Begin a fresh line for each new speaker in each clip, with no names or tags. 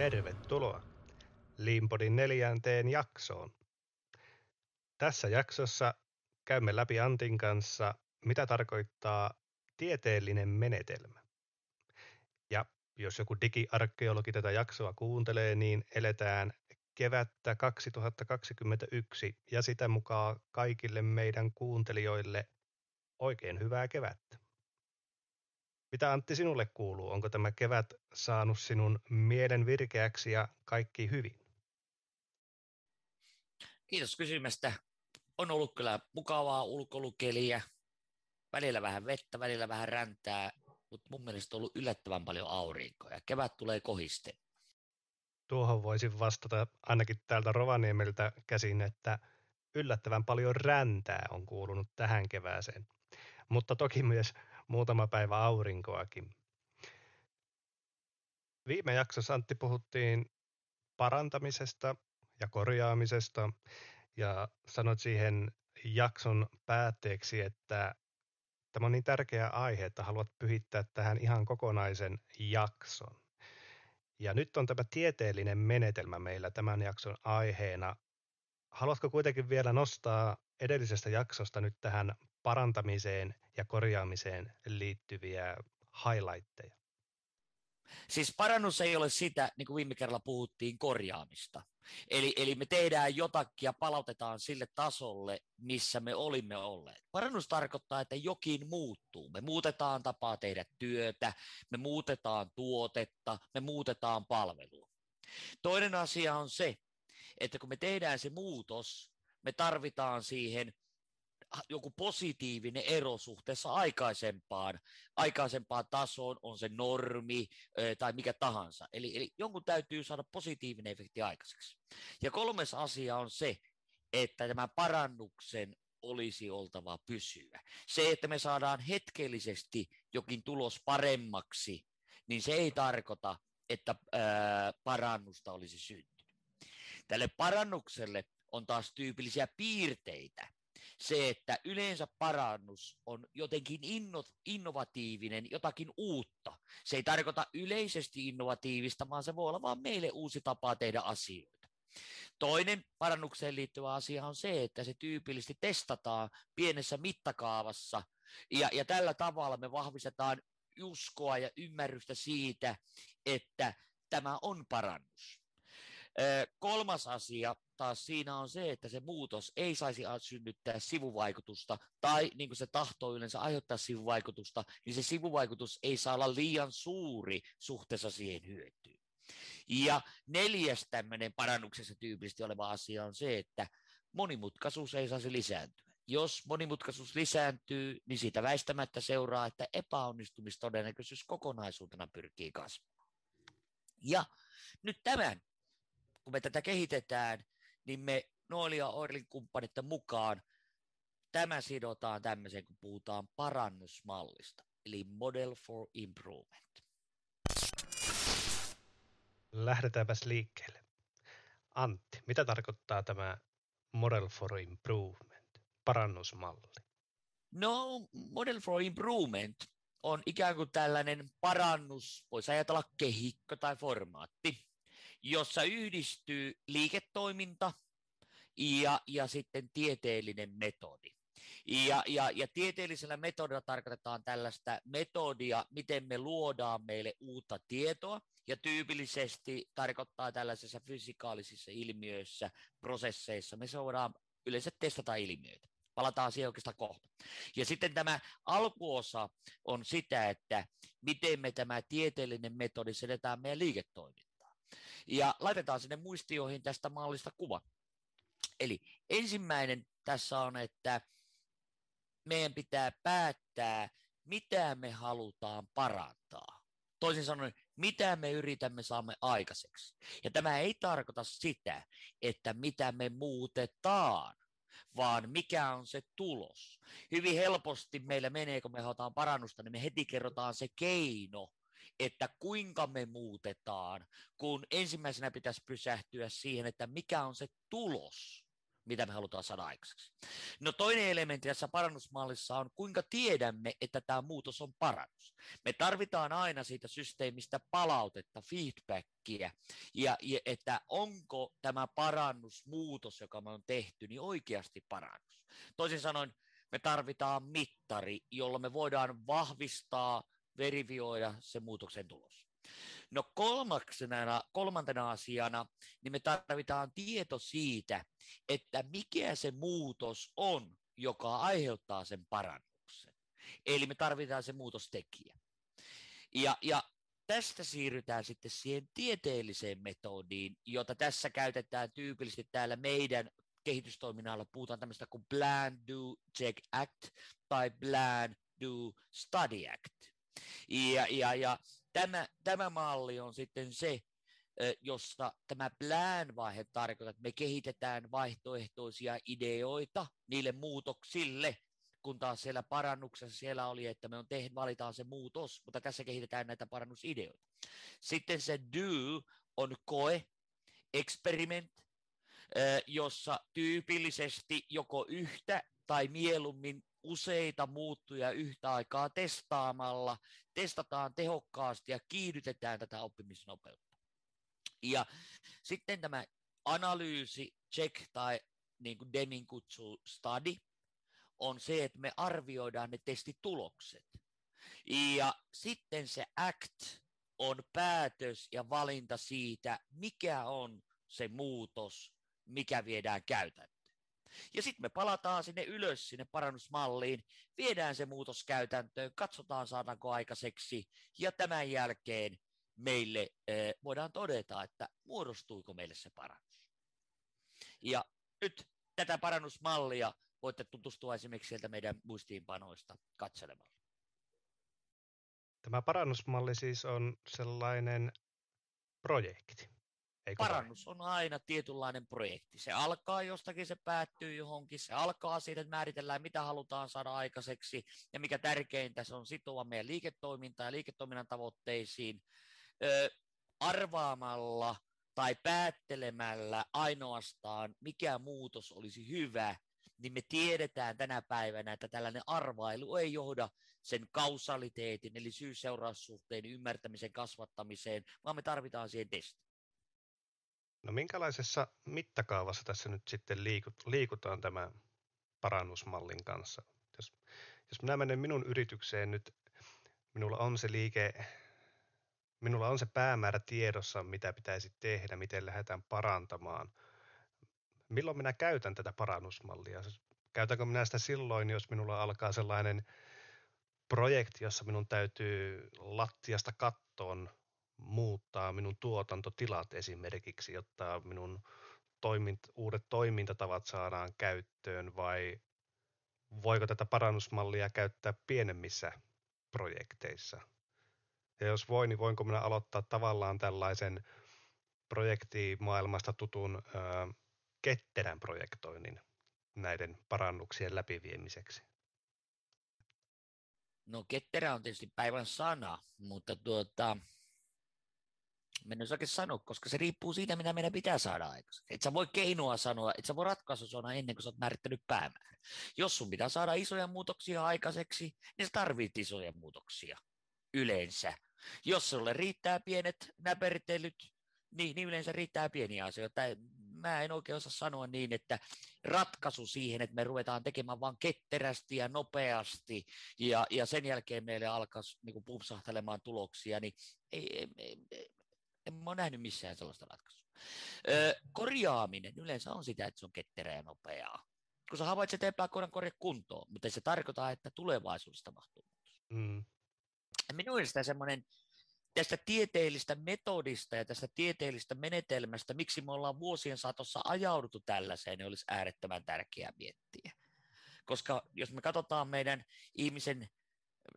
Tervetuloa Limpodin neljänteen jaksoon. Tässä jaksossa käymme läpi Antin kanssa, mitä tarkoittaa tieteellinen menetelmä. Ja jos joku digiarkeologi tätä jaksoa kuuntelee, niin eletään kevättä 2021 ja sitä mukaan kaikille meidän kuuntelijoille oikein hyvää kevättä. Mitä Antti sinulle kuuluu? Onko tämä kevät saanut sinun mielen virkeäksi ja kaikki hyvin?
Kiitos kysymästä. On ollut kyllä mukavaa ulkoilukeliä. Välillä vähän vettä, välillä vähän räntää, mutta mun mielestä on ollut yllättävän paljon aurinkoja. Kevät tulee kohiste.
Tuohon voisin vastata ainakin täältä Rovaniemeltä käsin, että yllättävän paljon räntää on kuulunut tähän kevääseen. Mutta toki myös muutama päivä aurinkoakin. Viime jaksossa Antti puhuttiin parantamisesta ja korjaamisesta ja sanoit siihen jakson päätteeksi, että tämä on niin tärkeä aihe, että haluat pyhittää tähän ihan kokonaisen jakson. Ja nyt on tämä tieteellinen menetelmä meillä tämän jakson aiheena. Haluatko kuitenkin vielä nostaa edellisestä jaksosta nyt tähän parantamiseen ja korjaamiseen liittyviä highlightteja?
Siis parannus ei ole sitä, niin kuin viime kerralla puhuttiin, korjaamista. Eli, eli me tehdään jotakin ja palautetaan sille tasolle, missä me olimme olleet. Parannus tarkoittaa, että jokin muuttuu. Me muutetaan tapaa tehdä työtä, me muutetaan tuotetta, me muutetaan palvelua. Toinen asia on se, että kun me tehdään se muutos, me tarvitaan siihen joku positiivinen ero suhteessa aikaisempaan, aikaisempaan tasoon, on se normi tai mikä tahansa. Eli, eli jonkun täytyy saada positiivinen efekti aikaiseksi. Ja kolmas asia on se, että tämän parannuksen olisi oltava pysyä. Se, että me saadaan hetkellisesti jokin tulos paremmaksi, niin se ei tarkoita, että ää, parannusta olisi syntynyt. Tälle parannukselle on taas tyypillisiä piirteitä, se, että yleensä parannus on jotenkin inno, innovatiivinen, jotakin uutta. Se ei tarkoita yleisesti innovatiivista, vaan se voi olla vain meille uusi tapa tehdä asioita. Toinen parannukseen liittyvä asia on se, että se tyypillisesti testataan pienessä mittakaavassa, ja, ja tällä tavalla me vahvistetaan uskoa ja ymmärrystä siitä, että tämä on parannus. Kolmas asia taas siinä on se, että se muutos ei saisi synnyttää sivuvaikutusta, tai niin kuin se tahtoo yleensä aiheuttaa sivuvaikutusta, niin se sivuvaikutus ei saa olla liian suuri suhteessa siihen hyötyyn. Ja neljäs tämmöinen parannuksessa tyypillisesti oleva asia on se, että monimutkaisuus ei saisi lisääntyä. Jos monimutkaisuus lisääntyy, niin siitä väistämättä seuraa, että epäonnistumistodennäköisyys kokonaisuutena pyrkii kasvamaan. Ja nyt tämän, kun me tätä kehitetään, niin me Nooli ja Orlin kumppanitten mukaan tämä sidotaan tämmöiseen, kun puhutaan parannusmallista, eli Model for Improvement.
Lähdetäänpäs liikkeelle. Antti, mitä tarkoittaa tämä Model for Improvement, parannusmalli?
No, Model for Improvement on ikään kuin tällainen parannus, voisi ajatella kehikko tai formaatti, jossa yhdistyy liiketoiminta ja, ja sitten tieteellinen metodi. Ja, ja, ja tieteellisellä metodilla tarkoitetaan tällaista metodia, miten me luodaan meille uutta tietoa, ja tyypillisesti tarkoittaa tällaisissa fysikaalisissa ilmiöissä, prosesseissa, me voidaan yleensä testata ilmiöitä. Palataan siihen oikeastaan kohta. Ja sitten tämä alkuosa on sitä, että miten me tämä tieteellinen metodi sedetään meidän liiketoimintaan. Ja laitetaan sinne muistioihin tästä mallista kuva. Eli ensimmäinen tässä on, että meidän pitää päättää, mitä me halutaan parantaa. Toisin sanoen, mitä me yritämme saamme aikaiseksi. Ja tämä ei tarkoita sitä, että mitä me muutetaan, vaan mikä on se tulos. Hyvin helposti meillä menee, kun me halutaan parannusta, niin me heti kerrotaan se keino, että kuinka me muutetaan, kun ensimmäisenä pitäisi pysähtyä siihen, että mikä on se tulos, mitä me halutaan saada aikaiseksi. No toinen elementti tässä parannusmallissa on, kuinka tiedämme, että tämä muutos on parannus. Me tarvitaan aina siitä systeemistä palautetta, feedbackia, ja, ja että onko tämä parannus, muutos, joka me on tehty, niin oikeasti parannus. Toisin sanoen, me tarvitaan mittari, jolla me voidaan vahvistaa, verifioida se muutoksen tulos. No kolmaksena, kolmantena asiana, niin me tarvitaan tieto siitä, että mikä se muutos on, joka aiheuttaa sen parannuksen. Eli me tarvitaan se muutostekijä. Ja, ja tästä siirrytään sitten siihen tieteelliseen metodiin, jota tässä käytetään tyypillisesti täällä meidän kehitystoiminnalla. Puhutaan tämmöistä kuin Plan, Do, Check, Act tai Plan, Do, Study Act. Ja, ja, ja tämä, tämä malli on sitten se, jossa tämä plan-vaihe tarkoittaa, että me kehitetään vaihtoehtoisia ideoita niille muutoksille, kun taas siellä parannuksessa siellä oli, että me on tehnyt, valitaan se muutos, mutta tässä kehitetään näitä parannusideoita. Sitten se do on koe, experiment, jossa tyypillisesti joko yhtä tai mieluummin useita muuttuja yhtä aikaa testaamalla, testataan tehokkaasti ja kiihdytetään tätä oppimisnopeutta. Ja sitten tämä analyysi, check tai niin kuin Deming kutsuu study, on se, että me arvioidaan ne testitulokset. Ja sitten se act on päätös ja valinta siitä, mikä on se muutos, mikä viedään käytäntöön. Ja sitten me palataan sinne ylös, sinne parannusmalliin, viedään se muutos käytäntöön, katsotaan saadaanko aikaiseksi, ja tämän jälkeen meille eh, voidaan todeta, että muodostuiko meille se parannus. Ja nyt tätä parannusmallia voitte tutustua esimerkiksi sieltä meidän muistiinpanoista katselemalla.
Tämä parannusmalli siis on sellainen projekti.
Eikö Parannus vai? on aina tietynlainen projekti. Se alkaa jostakin, se päättyy johonkin. Se alkaa siitä, että määritellään, mitä halutaan saada aikaiseksi ja mikä tärkeintä, se on sitova meidän liiketoimintaa ja liiketoiminnan tavoitteisiin. Ö, arvaamalla tai päättelemällä ainoastaan, mikä muutos olisi hyvä, niin me tiedetään tänä päivänä, että tällainen arvailu ei johda sen kausaliteetin, eli syy-seuraussuhteen ymmärtämisen kasvattamiseen, vaan me tarvitaan siihen testi.
No minkälaisessa mittakaavassa tässä nyt sitten liikut, liikutaan tämän parannusmallin kanssa? Jos, jos minä menen minun yritykseen nyt, minulla on se liike, minulla on se päämäärä tiedossa, mitä pitäisi tehdä, miten lähdetään parantamaan. Milloin minä käytän tätä parannusmallia? Käytänkö minä sitä silloin, jos minulla alkaa sellainen projekti, jossa minun täytyy lattiasta kattoon muuttaa minun tuotantotilat esimerkiksi, jotta minun toimint, uudet toimintatavat saadaan käyttöön vai voiko tätä parannusmallia käyttää pienemmissä projekteissa? Ja jos voi, niin voinko minä aloittaa tavallaan tällaisen projektimaailmasta tutun ö, ketterän projektoinnin näiden parannuksien läpiviemiseksi?
No ketterä on tietysti päivän sana, mutta tuota, Mä en oikein sanoa, koska se riippuu siitä, mitä meidän pitää saada aikaiseksi. Et sä voi keinoa sanoa, et sä voi ratkaisu sanoa ennen kuin sä oot määrittänyt päämäärä. Jos sun pitää saada isoja muutoksia aikaiseksi, niin sä tarvit isoja muutoksia yleensä. Jos sulle riittää pienet näpertelyt, niin, niin yleensä riittää pieniä asioita. Mä en oikein osaa sanoa niin, että ratkaisu siihen, että me ruvetaan tekemään vain ketterästi ja nopeasti ja, ja sen jälkeen meille alkaisi niin pumpsahtelemaan tuloksia, niin ei, ei, ei, en mä ole nähnyt missään sellaista ratkaisua. Ö, korjaaminen yleensä on sitä, että se on ketterää ja nopeaa. Kun sä havaitset epäkohdan korja kuntoon, mutta se tarkoittaa, että tulevaisuudessa tapahtuu muutos. Mm. Minun mielestä semmoinen tästä tieteellistä metodista ja tästä tieteellistä menetelmästä, miksi me ollaan vuosien saatossa ajauduttu tällaiseen, niin olisi äärettömän tärkeää miettiä. Koska jos me katsotaan meidän ihmisen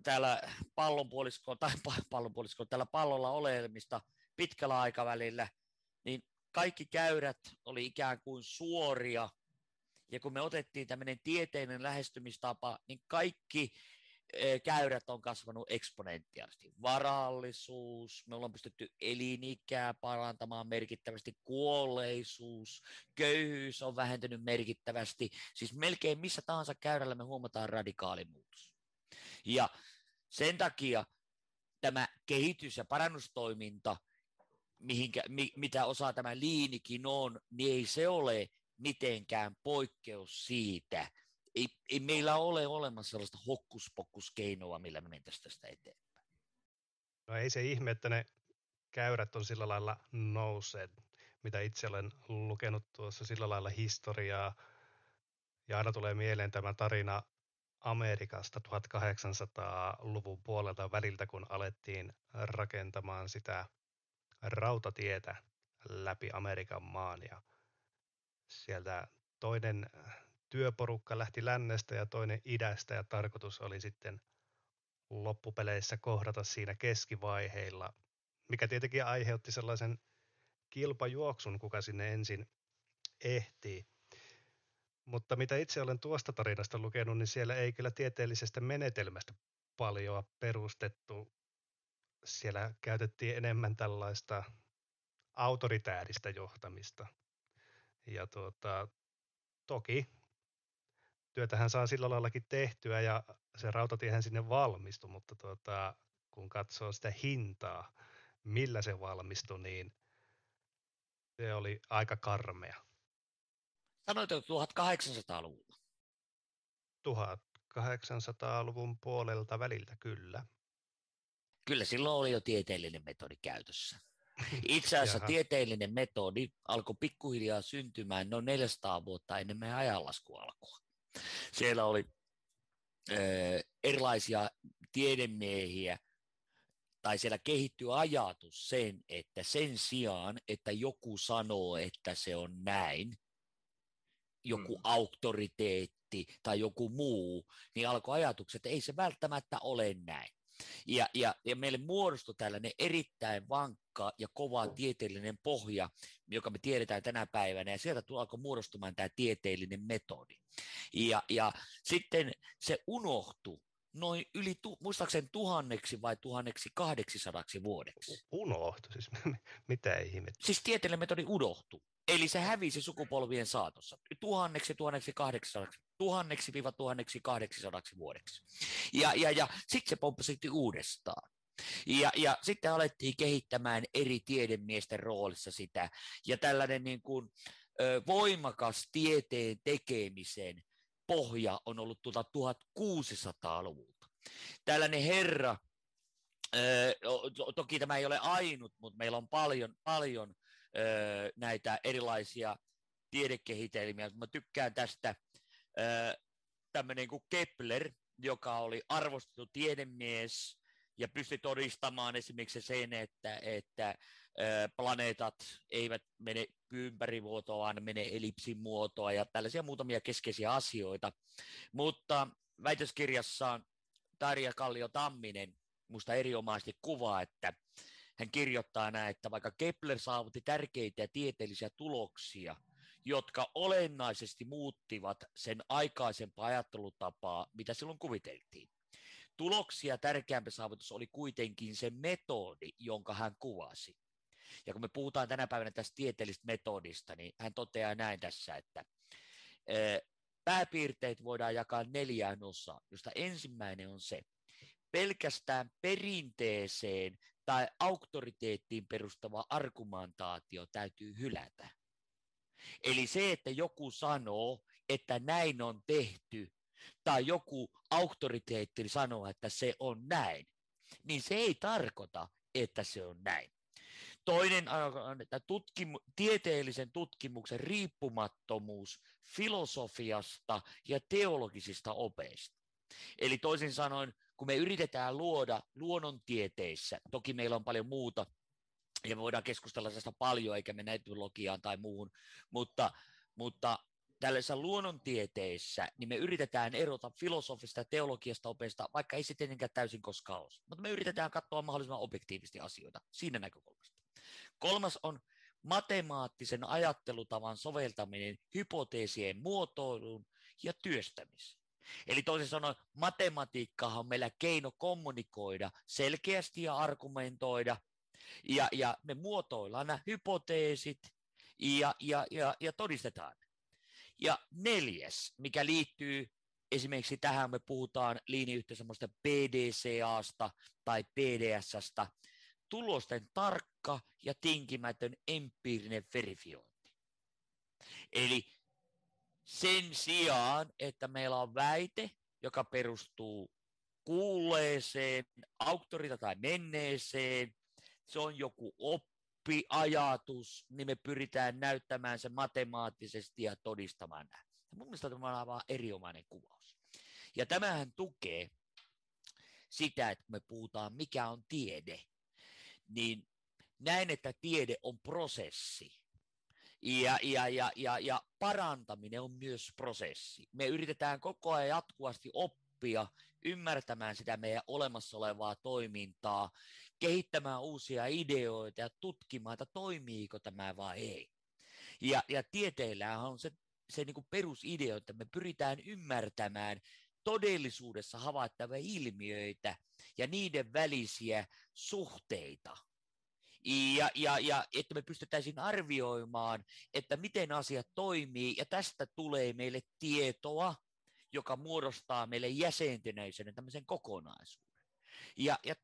täällä pallonpuoliskoon tai pallonpuoliskoon täällä pallolla olemista pitkällä aikavälillä, niin kaikki käyrät oli ikään kuin suoria. Ja kun me otettiin tämmöinen tieteinen lähestymistapa, niin kaikki käyrät on kasvanut eksponentiaalisesti. Varallisuus, me ollaan pystytty elinikää parantamaan merkittävästi, kuolleisuus, köyhyys on vähentynyt merkittävästi. Siis melkein missä tahansa käyrällä me huomataan radikaali muutos. Ja sen takia tämä kehitys- ja parannustoiminta, mihinkä, mi, mitä osa tämä liinikin on, niin ei se ole mitenkään poikkeus siitä, ei, ei meillä ole olemassa sellaista hokkuspokkuskeinoa, millä me mentäisiin tästä eteenpäin.
No ei se ihme, että ne käyrät on sillä lailla nousseet, mitä itse olen lukenut tuossa sillä lailla historiaa. Ja aina tulee mieleen tämä tarina Amerikasta 1800-luvun puolelta väliltä, kun alettiin rakentamaan sitä rautatietä läpi Amerikan maan. Ja sieltä toinen työporukka lähti lännestä ja toinen idästä ja tarkoitus oli sitten loppupeleissä kohdata siinä keskivaiheilla, mikä tietenkin aiheutti sellaisen kilpajuoksun, kuka sinne ensin ehtii. Mutta mitä itse olen tuosta tarinasta lukenut, niin siellä ei kyllä tieteellisestä menetelmästä paljon perustettu. Siellä käytettiin enemmän tällaista autoritääristä johtamista. Ja tuota, toki työtähän saa sillä laillakin tehtyä ja se rautatiehän sinne valmistui, mutta tuota, kun katsoo sitä hintaa, millä se valmistui, niin se oli aika karmea.
Sanoit 1800-luvulla.
1800-luvun puolelta väliltä, kyllä.
Kyllä silloin oli jo tieteellinen metodi käytössä. Itse asiassa tieteellinen metodi alkoi pikkuhiljaa syntymään noin 400 vuotta ennen meidän ajanlasku alkua. Siellä oli erilaisia tiedemiehiä, tai siellä kehittyy ajatus sen, että sen sijaan, että joku sanoo, että se on näin, joku mm. auktoriteetti tai joku muu, niin alkoi ajatukset, että ei se välttämättä ole näin. Ja, ja, ja meille muodostui tällainen erittäin vankka ja kova tieteellinen pohja, joka me tiedetään tänä päivänä, ja sieltä alkoi muodostumaan tämä tieteellinen metodi. Ja, ja sitten se unohtui noin yli, tu, muistaakseni tuhanneksi vai tuhanneksi kahdeksisadaksi vuodeksi.
Unohtu, siis mitä ihmettä?
Siis tieteellinen metodi unohtui. Eli se hävisi sukupolvien saatossa tuhanneksi, tuhanneksi kahdeksisadaksi, tuhanneksi viiva tuhanneksi kahdeksisadaksi vuodeksi. Ja, ja, ja sitten se pomppasi uudestaan. Ja, ja sitten alettiin kehittämään eri tiedemiesten roolissa sitä. Ja tällainen niin kuin, ö, voimakas tieteen tekemisen pohja on ollut tuota 1600-luvulta. Tällainen herra, ö, toki tämä ei ole ainut, mutta meillä on paljon, paljon näitä erilaisia tiedekehitelmiä. Mä tykkään tästä tämmöinen kuin Kepler, joka oli arvostettu tiedemies ja pystyi todistamaan esimerkiksi sen, että, että planeetat eivät mene ympärivuotoa, vaan mene ellipsin muotoa ja tällaisia muutamia keskeisiä asioita. Mutta väitöskirjassaan Tarja Kallio Tamminen musta erinomaisesti kuvaa, että hän kirjoittaa näin, että vaikka Kepler saavutti tärkeitä tieteellisiä tuloksia, jotka olennaisesti muuttivat sen aikaisempaa ajattelutapaa, mitä silloin kuviteltiin. Tuloksia tärkeämpi saavutus oli kuitenkin se metodi, jonka hän kuvasi. Ja kun me puhutaan tänä päivänä tästä tieteellisestä metodista, niin hän toteaa näin tässä, että pääpiirteet voidaan jakaa neljään osaan, josta ensimmäinen on se, pelkästään perinteeseen tai auktoriteettiin perustava argumentaatio täytyy hylätä. Eli se, että joku sanoo, että näin on tehty, tai joku auktoriteetti sanoo, että se on näin, niin se ei tarkoita, että se on näin. Toinen on että tutkimu- tieteellisen tutkimuksen riippumattomuus filosofiasta ja teologisista opeista. Eli toisin sanoen, kun me yritetään luoda luonnontieteissä, toki meillä on paljon muuta, ja voidaan keskustella tästä paljon, eikä mennä etymologiaan tai muuhun, mutta, mutta tällaisessa luonnontieteissä, niin me yritetään erota filosofista ja teologiasta opeista, vaikka ei se tietenkään täysin koskaan ole. Mutta me yritetään katsoa mahdollisimman objektiivisesti asioita siinä näkökulmasta. Kolmas on matemaattisen ajattelutavan soveltaminen hypoteesien muotoiluun ja työstämiseen. Eli toisin sanoen matematiikka on meillä keino kommunikoida selkeästi ja argumentoida, ja, ja me muotoillaan nämä hypoteesit ja, ja, ja, ja todistetaan. Ja neljäs, mikä liittyy esimerkiksi tähän me puhutaan liiniyhteisöstä PDCAsta tai PDSstä, tulosten tarkka ja tinkimätön empiirinen verifiointi. Eli sen sijaan, että meillä on väite, joka perustuu kuulleeseen, auktorita tai menneeseen, se on joku oppi, ajatus, niin me pyritään näyttämään se matemaattisesti ja todistamaan näin. Mun mielestä tämä on vaan erinomainen kuvaus. Ja tämähän tukee sitä, että me puhutaan, mikä on tiede, niin näin, että tiede on prosessi. Ja, ja, ja, ja, ja parantaminen on myös prosessi. Me yritetään koko ajan jatkuvasti oppia ymmärtämään sitä meidän olemassa olevaa toimintaa, kehittämään uusia ideoita ja tutkimaan, että toimiiko tämä vai ei. Ja, ja tieteellä on se, se niin kuin perusidea, että me pyritään ymmärtämään todellisuudessa havaittavia ilmiöitä ja niiden välisiä suhteita. Ja, ja, ja että me pystyttäisiin arvioimaan, että miten asiat toimii, ja tästä tulee meille tietoa, joka muodostaa meille jäsentyneisyyden tämmöisen kokonaisuuden. Ja, ja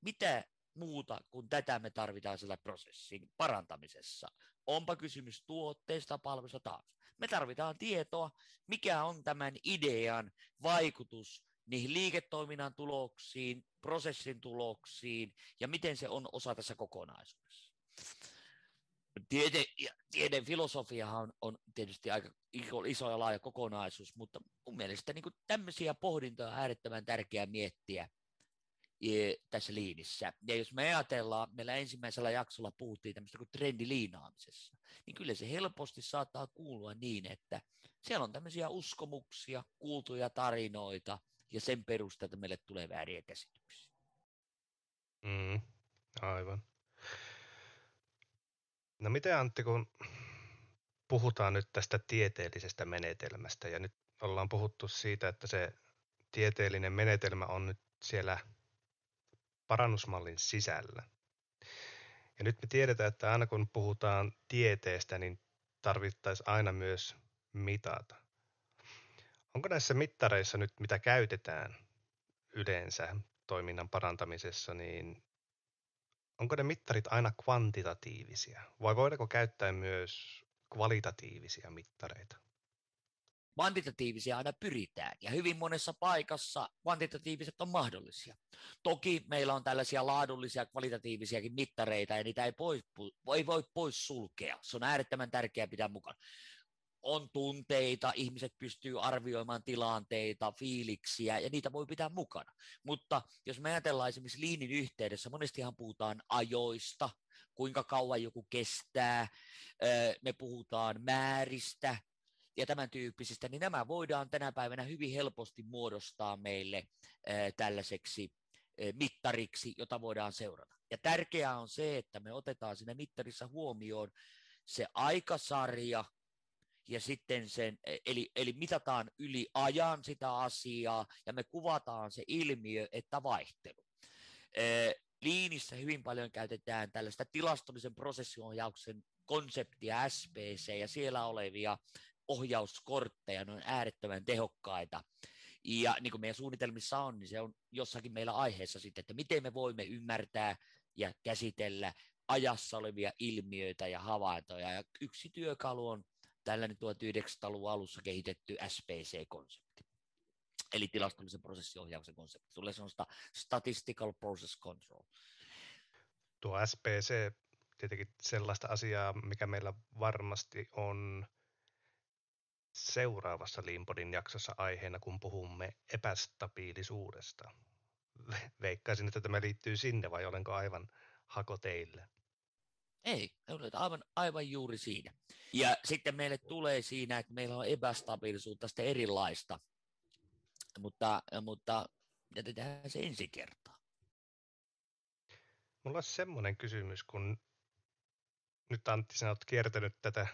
mitä muuta kuin tätä me tarvitaan sillä prosessin parantamisessa. Onpa kysymys tuotteesta, palvelusta taas. Me tarvitaan tietoa, mikä on tämän idean vaikutus niihin liiketoiminnan tuloksiin, prosessin tuloksiin ja miten se on osa tässä kokonaisuudessa. Tiede, tieden filosofiahan on, on tietysti aika iso ja laaja kokonaisuus, mutta mun mielestä niin tämmöisiä pohdintoja on äärettömän tärkeää miettiä tässä liinissä. Ja jos me ajatellaan, meillä ensimmäisellä jaksolla puhuttiin tämmöistä kuin trendiliinaamisessa, niin kyllä se helposti saattaa kuulua niin, että siellä on tämmöisiä uskomuksia, kuultuja tarinoita, ja sen perusteella meille tulee vääriä käsityksiä.
Mm, aivan. No miten Antti, kun puhutaan nyt tästä tieteellisestä menetelmästä ja nyt ollaan puhuttu siitä, että se tieteellinen menetelmä on nyt siellä parannusmallin sisällä. Ja nyt me tiedetään, että aina kun puhutaan tieteestä, niin tarvittaisiin aina myös mitata. Onko näissä mittareissa nyt, mitä käytetään yleensä toiminnan parantamisessa, niin onko ne mittarit aina kvantitatiivisia vai voidaanko käyttää myös kvalitatiivisia mittareita?
Kvantitatiivisia aina pyritään ja hyvin monessa paikassa kvantitatiiviset on mahdollisia. Toki meillä on tällaisia laadullisia kvalitatiivisiakin mittareita ja niitä ei, pois, ei voi pois sulkea. Se on äärettömän tärkeää pitää mukana on tunteita, ihmiset pystyy arvioimaan tilanteita, fiiliksiä, ja niitä voi pitää mukana. Mutta jos me ajatellaan esimerkiksi liinin yhteydessä, monestihan puhutaan ajoista, kuinka kauan joku kestää, me puhutaan määristä ja tämän tyyppisistä, niin nämä voidaan tänä päivänä hyvin helposti muodostaa meille tällaiseksi mittariksi, jota voidaan seurata. Ja tärkeää on se, että me otetaan siinä mittarissa huomioon se aikasarja, ja sitten sen, eli, eli mitataan yli ajan sitä asiaa ja me kuvataan se ilmiö, että vaihtelu. Liinissä hyvin paljon käytetään tällaista tilastollisen prosessiohjauksen konseptia SPC ja siellä olevia ohjauskortteja, ne on äärettömän tehokkaita. Ja niin kuin meidän suunnitelmissa on, niin se on jossakin meillä aiheessa sitten, että miten me voimme ymmärtää ja käsitellä ajassa olevia ilmiöitä ja havaintoja. Ja yksi työkalu on tällainen 1900-luvun alussa kehitetty SPC-konsepti. Eli tilastollisen prosessiohjauksen konsepti. Tulee sellaista Statistical Process Control.
Tuo SPC, tietenkin sellaista asiaa, mikä meillä varmasti on seuraavassa Limpodin jaksossa aiheena, kun puhumme epästabiilisuudesta. Veikkaisin, että tämä liittyy sinne, vai olenko aivan hako teille?
Ei, aivan, aivan juuri siinä. Ja sitten meille tulee siinä, että meillä on epästabiilisuutta sitä erilaista, mutta, mutta jätetään se ensi kertaa.
Mulla on semmoinen kysymys, kun nyt Antti, sinä olet kiertänyt tätä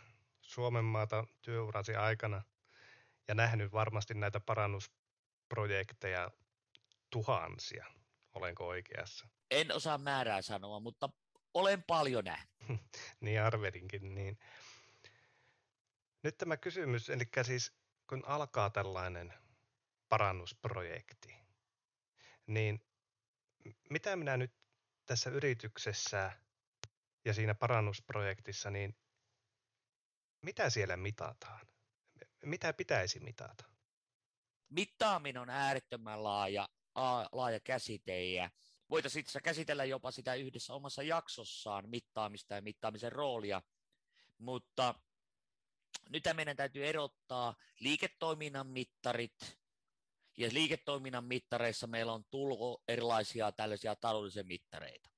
Suomen maata työurasi aikana ja nähnyt varmasti näitä parannusprojekteja tuhansia. Olenko oikeassa?
En osaa määrää sanoa, mutta olen paljon nähnyt.
niin arvelinkin. Niin. Nyt tämä kysymys, eli siis kun alkaa tällainen parannusprojekti, niin mitä minä nyt tässä yrityksessä ja siinä parannusprojektissa, niin mitä siellä mitataan? Mitä pitäisi mitata?
Mittaaminen on äärettömän laaja, laaja käsite ja voitaisiin itse käsitellä jopa sitä yhdessä omassa jaksossaan mittaamista ja mittaamisen roolia, mutta nyt meidän täytyy erottaa liiketoiminnan mittarit, ja liiketoiminnan mittareissa meillä on tullut erilaisia tällaisia taloudellisia mittareita.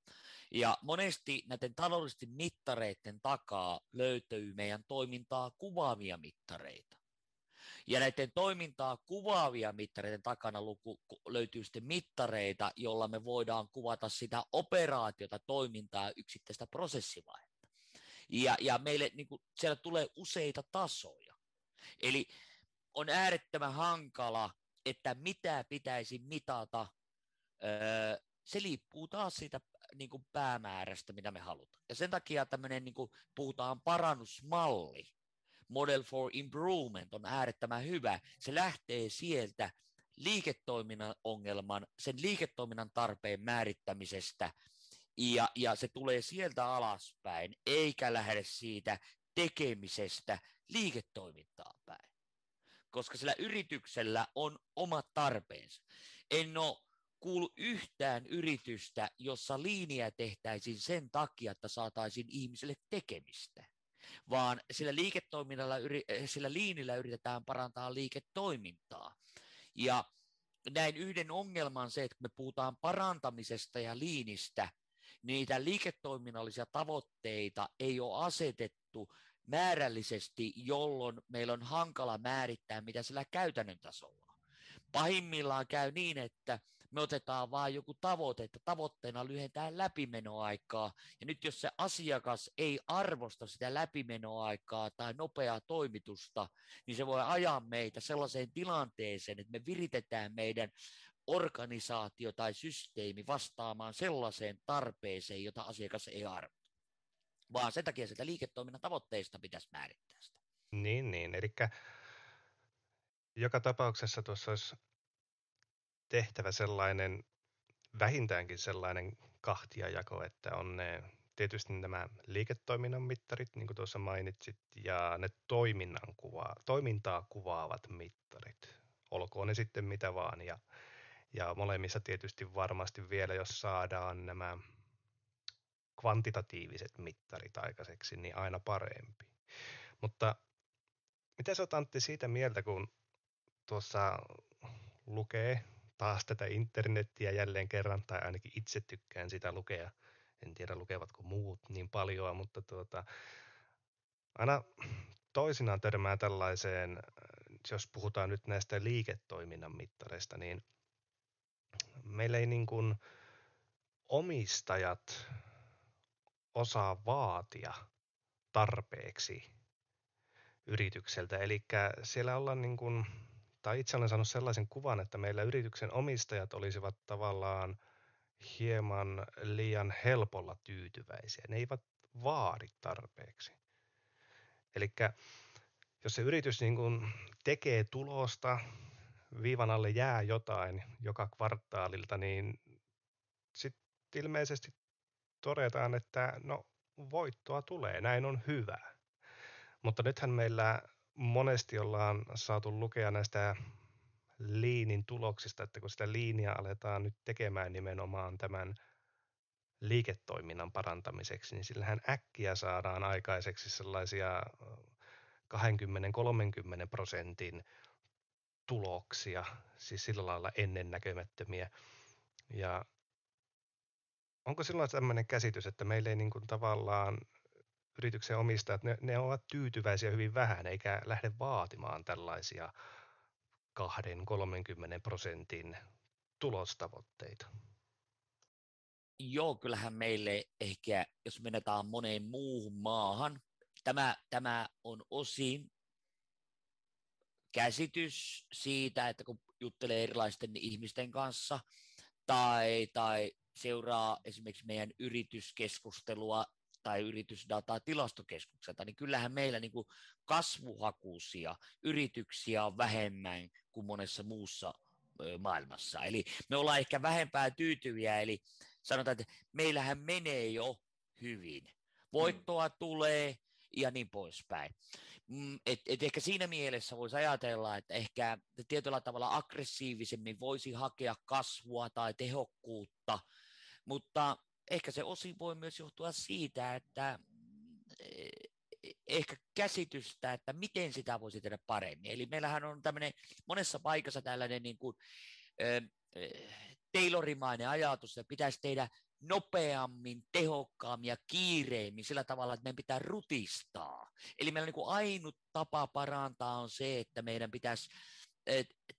Ja monesti näiden taloudellisten mittareiden takaa löytyy meidän toimintaa kuvaavia mittareita. Ja näiden toimintaa kuvaavia mittareiden takana luku, löytyy sitten mittareita, jolla me voidaan kuvata sitä operaatiota, toimintaa, yksittäistä prosessivaihetta. Ja, ja meille niin kuin, siellä tulee useita tasoja. Eli on äärettömän hankala, että mitä pitäisi mitata. Öö, se liippuu taas siitä niin kuin päämäärästä, mitä me halutaan. Ja sen takia tämmöinen, niin kuin puhutaan parannusmalli, Model for Improvement on äärettömän hyvä. Se lähtee sieltä liiketoiminnan ongelman, sen liiketoiminnan tarpeen määrittämisestä, ja, ja se tulee sieltä alaspäin, eikä lähde siitä tekemisestä liiketoimintaa päin. Koska sillä yrityksellä on omat tarpeensa. En ole kuulu yhtään yritystä, jossa liiniä tehtäisiin sen takia, että saataisiin ihmiselle tekemistä, vaan sillä liiketoiminnalla, sillä liinillä yritetään parantaa liiketoimintaa. Ja näin yhden ongelman se, että me puhutaan parantamisesta ja liinistä, niitä liiketoiminnallisia tavoitteita ei ole asetettu määrällisesti, jolloin meillä on hankala määrittää, mitä sillä käytännön tasolla. Pahimmillaan käy niin, että me otetaan vain joku tavoite, että tavoitteena lyhentää läpimenoaikaa. Ja nyt jos se asiakas ei arvosta sitä läpimenoaikaa tai nopeaa toimitusta, niin se voi ajaa meitä sellaiseen tilanteeseen, että me viritetään meidän organisaatio tai systeemi vastaamaan sellaiseen tarpeeseen, jota asiakas ei arvosta. Vaan sen takia sitä liiketoiminnan tavoitteista pitäisi määrittää sitä.
Niin, niin. Eli joka tapauksessa tuossa olisi tehtävä sellainen, vähintäänkin sellainen kahtiajako, että on ne tietysti nämä liiketoiminnan mittarit, niin kuin tuossa mainitsit, ja ne toiminnan kuva, toimintaa kuvaavat mittarit. Olkoon ne sitten mitä vaan. Ja, ja molemmissa tietysti varmasti vielä, jos saadaan nämä kvantitatiiviset mittarit aikaiseksi, niin aina parempi. Mutta mitä sä Antti siitä mieltä, kun tuossa lukee taas tätä internettiä jälleen kerran, tai ainakin itse tykkään sitä lukea. En tiedä lukevatko muut niin paljon, mutta tuota, aina toisinaan törmää tällaiseen, jos puhutaan nyt näistä liiketoiminnan mittareista, niin meillä ei niin kuin omistajat osaa vaatia tarpeeksi yritykseltä. Eli siellä ollaan niin kuin tai itse olen saanut sellaisen kuvan, että meillä yrityksen omistajat olisivat tavallaan hieman liian helpolla tyytyväisiä. Ne eivät vaadi tarpeeksi. Eli jos se yritys niin kuin tekee tulosta, viivan alle jää jotain joka kvartaalilta, niin sitten ilmeisesti todetaan, että no voittoa tulee, näin on hyvä. Mutta nythän meillä monesti ollaan saatu lukea näistä liinin tuloksista, että kun sitä liinia aletaan nyt tekemään nimenomaan tämän liiketoiminnan parantamiseksi, niin sillähän äkkiä saadaan aikaiseksi sellaisia 20-30 prosentin tuloksia, siis sillä lailla ennennäkemättömiä. Ja onko silloin tämmöinen käsitys, että meillä ei niin kuin tavallaan yrityksen omistajat, ne, ne ovat tyytyväisiä hyvin vähän, eikä lähde vaatimaan tällaisia 2-30 prosentin tulostavoitteita.
Joo, kyllähän meille ehkä, jos menetään moneen muuhun maahan, tämä, tämä on osin käsitys siitä, että kun juttelee erilaisten ihmisten kanssa tai, tai seuraa esimerkiksi meidän yrityskeskustelua tai yritysdataa tilastokeskukselta, niin kyllähän meillä niin kuin kasvuhakuisia yrityksiä on vähemmän kuin monessa muussa maailmassa. Eli me ollaan ehkä vähempää tyytyviä, eli sanotaan, että meillähän menee jo hyvin. Voittoa mm. tulee ja niin poispäin. Mm, et, et ehkä siinä mielessä voisi ajatella, että ehkä tietyllä tavalla aggressiivisemmin voisi hakea kasvua tai tehokkuutta, mutta ehkä se osin voi myös johtua siitä, että eh, ehkä käsitystä, että miten sitä voisi tehdä paremmin. Eli meillähän on tämmöinen monessa paikassa tällainen niin kuin, Taylorimainen ajatus, että pitäisi tehdä nopeammin, tehokkaammin ja kiireemmin sillä tavalla, että meidän pitää rutistaa. Eli meillä niin kuin ainut tapa parantaa on se, että meidän pitäisi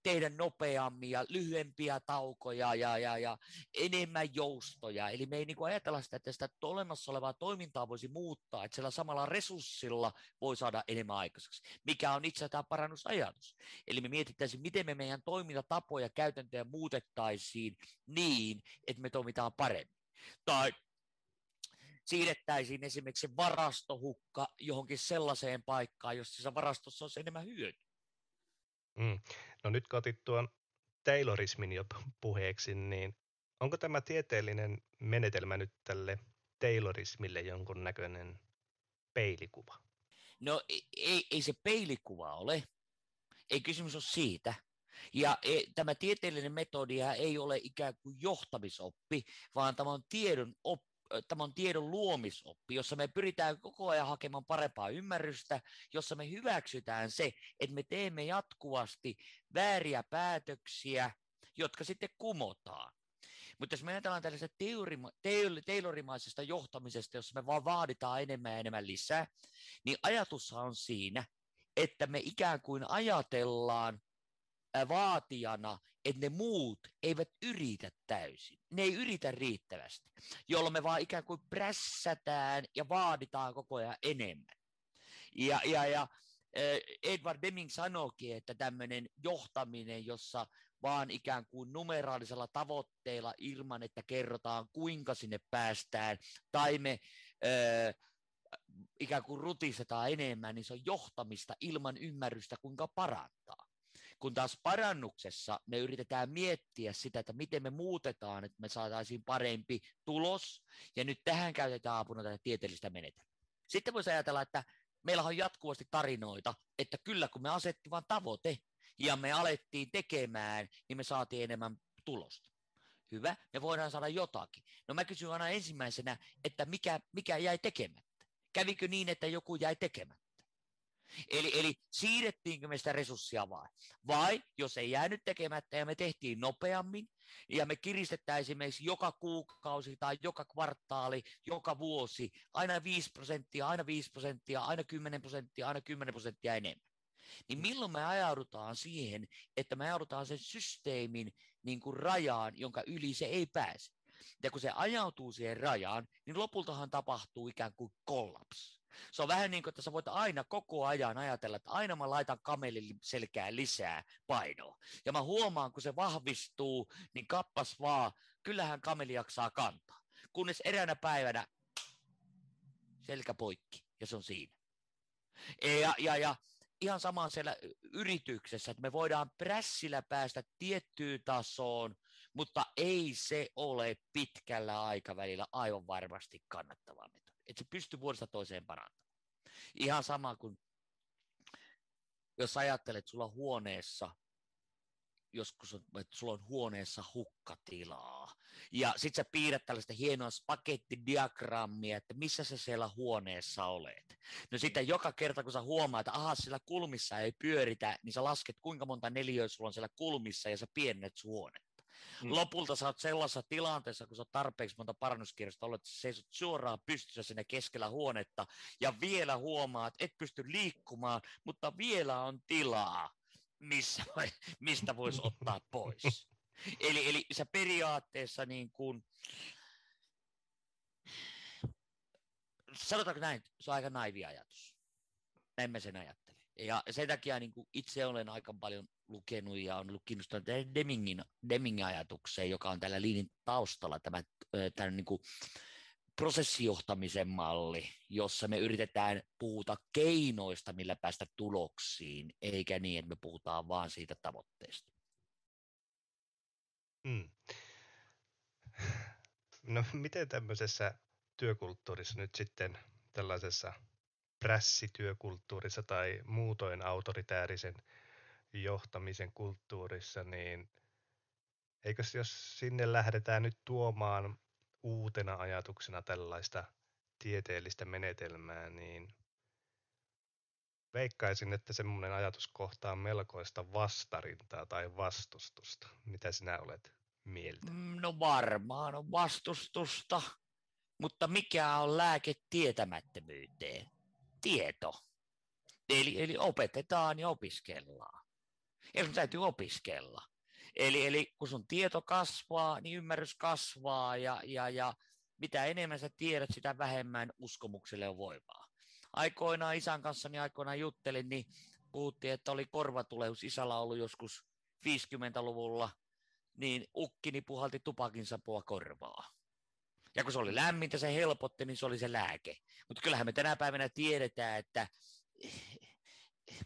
tehdä nopeammin ja lyhyempiä taukoja ja, ja, ja enemmän joustoja. Eli me ei niin kuin ajatella sitä, että sitä olemassa olevaa toimintaa voisi muuttaa, että sillä samalla resurssilla voi saada enemmän aikaiseksi, mikä on itse tämä parannusajatus. Eli me mietittäisiin, miten me meidän toimintatapoja, käytäntöjä muutettaisiin niin, että me toimitaan paremmin. Tai siirrettäisiin esimerkiksi varastohukka johonkin sellaiseen paikkaan, jossa varastossa olisi enemmän hyötyä.
Mm. No nyt kun otit tuon Taylorismin jo puheeksi, niin onko tämä tieteellinen menetelmä nyt tälle Taylorismille jonkun näköinen peilikuva?
No ei, ei se peilikuva ole. Ei kysymys ole siitä. Ja e, tämä tieteellinen metodia ei ole ikään kuin johtamisoppi, vaan tämä on tiedon oppi tämä on tiedon luomisoppi, jossa me pyritään koko ajan hakemaan parempaa ymmärrystä, jossa me hyväksytään se, että me teemme jatkuvasti vääriä päätöksiä, jotka sitten kumotaan. Mutta jos me ajatellaan tällaisesta teorima- teilorimaisesta johtamisesta, jossa me vaan vaaditaan enemmän ja enemmän lisää, niin ajatus on siinä, että me ikään kuin ajatellaan vaatijana, että ne muut eivät yritä täysin. Ne ei yritä riittävästi, jolloin me vaan ikään kuin prässätään ja vaaditaan koko ajan enemmän. Ja, ja, ja Edward Deming sanoikin, että tämmöinen johtaminen, jossa vaan ikään kuin numeraalisella tavoitteilla ilman, että kerrotaan kuinka sinne päästään, tai me ikään kuin rutistetaan enemmän, niin se on johtamista ilman ymmärrystä, kuinka parantaa. Kun taas parannuksessa me yritetään miettiä sitä, että miten me muutetaan, että me saataisiin parempi tulos, ja nyt tähän käytetään apuna tätä tieteellistä menetelmää. Sitten voisi ajatella, että meillä on jatkuvasti tarinoita, että kyllä kun me asettiin vain tavoite, ja me alettiin tekemään, niin me saatiin enemmän tulosta. Hyvä, me voidaan saada jotakin. No mä kysyn aina ensimmäisenä, että mikä, mikä jäi tekemättä. Kävikö niin, että joku jäi tekemättä? Eli, eli siirrettiinkö me sitä resurssia vai? Vai jos ei jäänyt tekemättä ja me tehtiin nopeammin ja me kiristetään esimerkiksi joka kuukausi tai joka kvartaali, joka vuosi aina 5 prosenttia, aina 5 prosenttia, aina 10 prosenttia, aina 10 prosenttia enemmän. Niin milloin me ajaudutaan siihen, että me ajaudutaan sen systeemin niin kuin rajaan, jonka yli se ei pääse. Ja kun se ajautuu siihen rajaan, niin lopultahan tapahtuu ikään kuin kollaps. Se on vähän niin kuin, että sä voit aina koko ajan ajatella, että aina mä laitan kamelin selkään lisää painoa. Ja mä huomaan, kun se vahvistuu, niin kappas vaan, kyllähän kameli jaksaa kantaa. Kunnes eräänä päivänä selkä poikki, ja se on siinä. Ja, ja, ja ihan sama siellä yrityksessä, että me voidaan prässillä päästä tiettyyn tasoon, mutta ei se ole pitkällä aikavälillä aivan varmasti kannattava metodi että se pystyy vuodesta toiseen parantamaan. Ihan sama kuin jos ajattelet, sulla on huoneessa joskus on, että sulla on huoneessa hukkatilaa. Ja sit sä piirrät tällaista hienoa spaghettidiagrammia, että missä sä siellä huoneessa olet. No sitten joka kerta, kun sä huomaat, että aha, siellä kulmissa ei pyöritä, niin sä lasket kuinka monta neliöä sulla on siellä kulmissa ja sä piennet sun huone. Mm. Lopulta sä oot sellaisessa tilanteessa, kun sä oot tarpeeksi monta parannuskirjasta ollut, että seisot suoraan pystyssä sinne keskellä huonetta ja vielä huomaat, et pysty liikkumaan, mutta vielä on tilaa, missä, mistä voisi ottaa pois. Eli, eli sä periaatteessa niin kuin, sanotaanko näin, se on aika naivi ajatus. Näin mä sen ajattelen. Ja sen takia niin kuin itse olen aika paljon lukenut ja on kiinnostunut Demingin, Demingin ajatukseen, joka on tällä liinin taustalla tämä, tämä niin kuin prosessijohtamisen malli, jossa me yritetään puhuta keinoista, millä päästä tuloksiin, eikä niin, että me puhutaan vaan siitä tavoitteesta.
Mm. No miten tämmöisessä työkulttuurissa nyt sitten tällaisessa prässityökulttuurissa tai muutoin autoritäärisen johtamisen kulttuurissa, niin eikös jos sinne lähdetään nyt tuomaan uutena ajatuksena tällaista tieteellistä menetelmää, niin veikkaisin, että semmoinen ajatus kohtaa melkoista vastarintaa tai vastustusta. Mitä sinä olet mieltä?
Mm, no varmaan on vastustusta, mutta mikä on lääke tietämättömyyteen? Tieto. Eli, eli opetetaan ja opiskellaan. Ja sun täytyy opiskella. Eli, eli kun sun tieto kasvaa, niin ymmärrys kasvaa ja, ja, ja mitä enemmän sä tiedät, sitä vähemmän uskomukselle on voimaa. Aikoinaan isän kanssa niin aikoinaan juttelin, niin puhuttiin, että oli korvatuleus isällä ollut joskus 50-luvulla, niin ukkini puhalti tupakin sapua korvaa. Ja kun se oli lämmintä, se helpotti, niin se oli se lääke. Mutta kyllähän me tänä päivänä tiedetään, että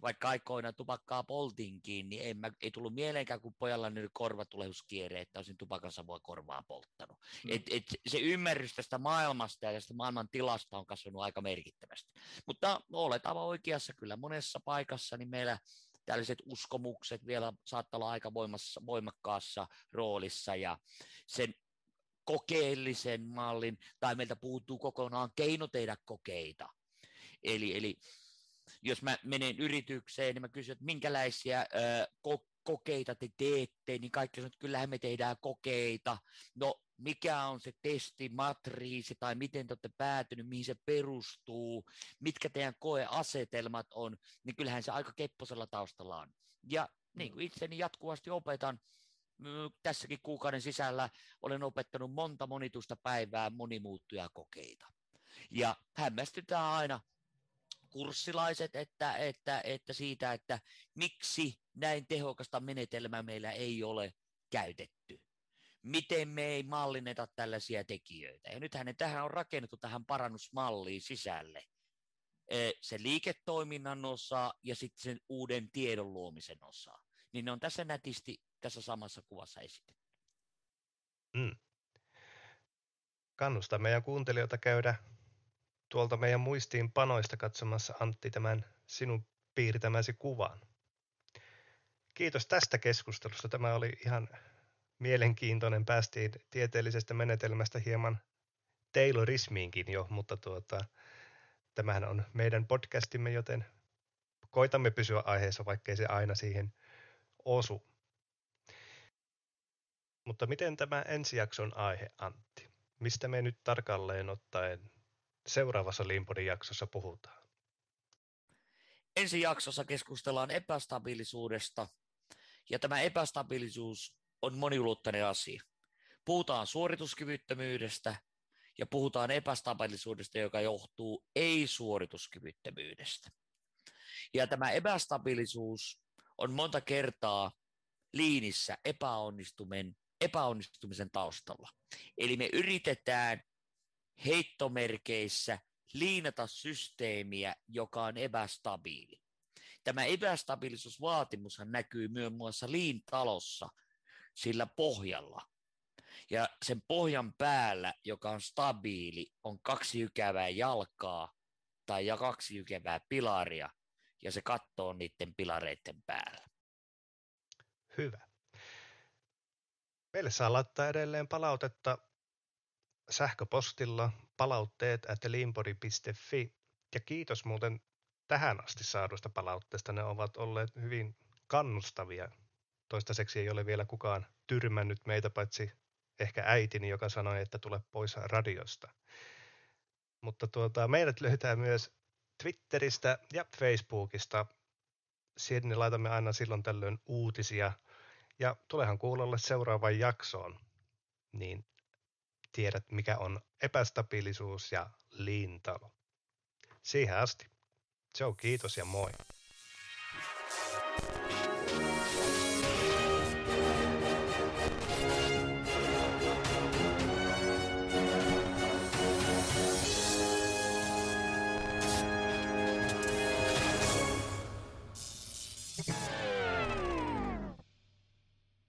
vaikka aikoina tupakkaa poltinkin, niin ei, mä, ei tullut mieleenkään, kun pojalla nyt korvatulehduskierre, että olisin tupakan savua korvaa polttanut. Mm. Et, et se ymmärrys tästä maailmasta ja tästä maailman tilasta on kasvanut aika merkittävästi. Mutta olet aivan oikeassa kyllä monessa paikassa, niin meillä tällaiset uskomukset vielä saattaa olla aika voimassa, voimakkaassa roolissa ja sen kokeellisen mallin, tai meiltä puuttuu kokonaan keino tehdä kokeita. Eli, eli jos mä menen yritykseen, niin mä kysyn, että minkälaisia ö, ko- kokeita te teette, niin kaikki sanoo, että kyllähän me tehdään kokeita. No, mikä on se testimatriisi tai miten te olette päätynyt, mihin se perustuu, mitkä teidän koeasetelmat on, niin kyllähän se aika kepposella taustalla on. Ja niin kuin itseni jatkuvasti opetan, tässäkin kuukauden sisällä olen opettanut monta monitusta päivää monimuuttuja kokeita. Ja hämmästytään aina, kurssilaiset, että, että, että siitä, että miksi näin tehokasta menetelmää meillä ei ole käytetty. Miten me ei mallinneta tällaisia tekijöitä. Ja nythän tähän on rakennettu tähän parannusmalliin sisälle. Se liiketoiminnan osa ja sitten sen uuden tiedon luomisen osa. Niin ne on tässä nätisti tässä samassa kuvassa esitetty.
Mm. Kannustan meidän kuuntelijoita käydä tuolta meidän muistiinpanoista katsomassa Antti tämän sinun piirtämäsi kuvan. Kiitos tästä keskustelusta. Tämä oli ihan mielenkiintoinen. Päästiin tieteellisestä menetelmästä hieman Taylorismiinkin jo, mutta tuota, tämähän on meidän podcastimme, joten koitamme pysyä aiheessa, vaikkei se aina siihen osu. Mutta miten tämä ensijakson aihe, Antti? Mistä me nyt tarkalleen ottaen seuraavassa Limpodin jaksossa puhutaan?
Ensi jaksossa keskustellaan epästabiilisuudesta, ja tämä epästabiilisuus on moniulotteinen asia. Puhutaan suorituskyvyttömyydestä ja puhutaan epästabiilisuudesta, joka johtuu ei-suorituskyvyttömyydestä. Ja tämä epästabiilisuus on monta kertaa liinissä epäonnistumisen, epäonnistumisen taustalla. Eli me yritetään heittomerkeissä liinata systeemiä, joka on epästabiili. Tämä epästabiilisuusvaatimushan näkyy myös muassa liintalossa sillä pohjalla. Ja sen pohjan päällä, joka on stabiili, on kaksi jykevää jalkaa tai ja kaksi jykevää pilaria, ja se kattoo niiden pilareiden päällä.
Hyvä. Meille saa laittaa edelleen palautetta sähköpostilla palautteet at limpori.fi. Ja kiitos muuten tähän asti saadusta palautteesta. Ne ovat olleet hyvin kannustavia. Toistaiseksi ei ole vielä kukaan tyrmännyt meitä, paitsi ehkä äitini, joka sanoi, että tule pois radiosta. Mutta tuota, meidät löytää myös Twitteristä ja Facebookista. Sinne laitamme aina silloin tällöin uutisia. Ja tulehan kuulolle seuraavaan jaksoon. Niin tiedät, mikä on epästabiilisuus ja liintalo. Siihen asti. Se on kiitos ja moi.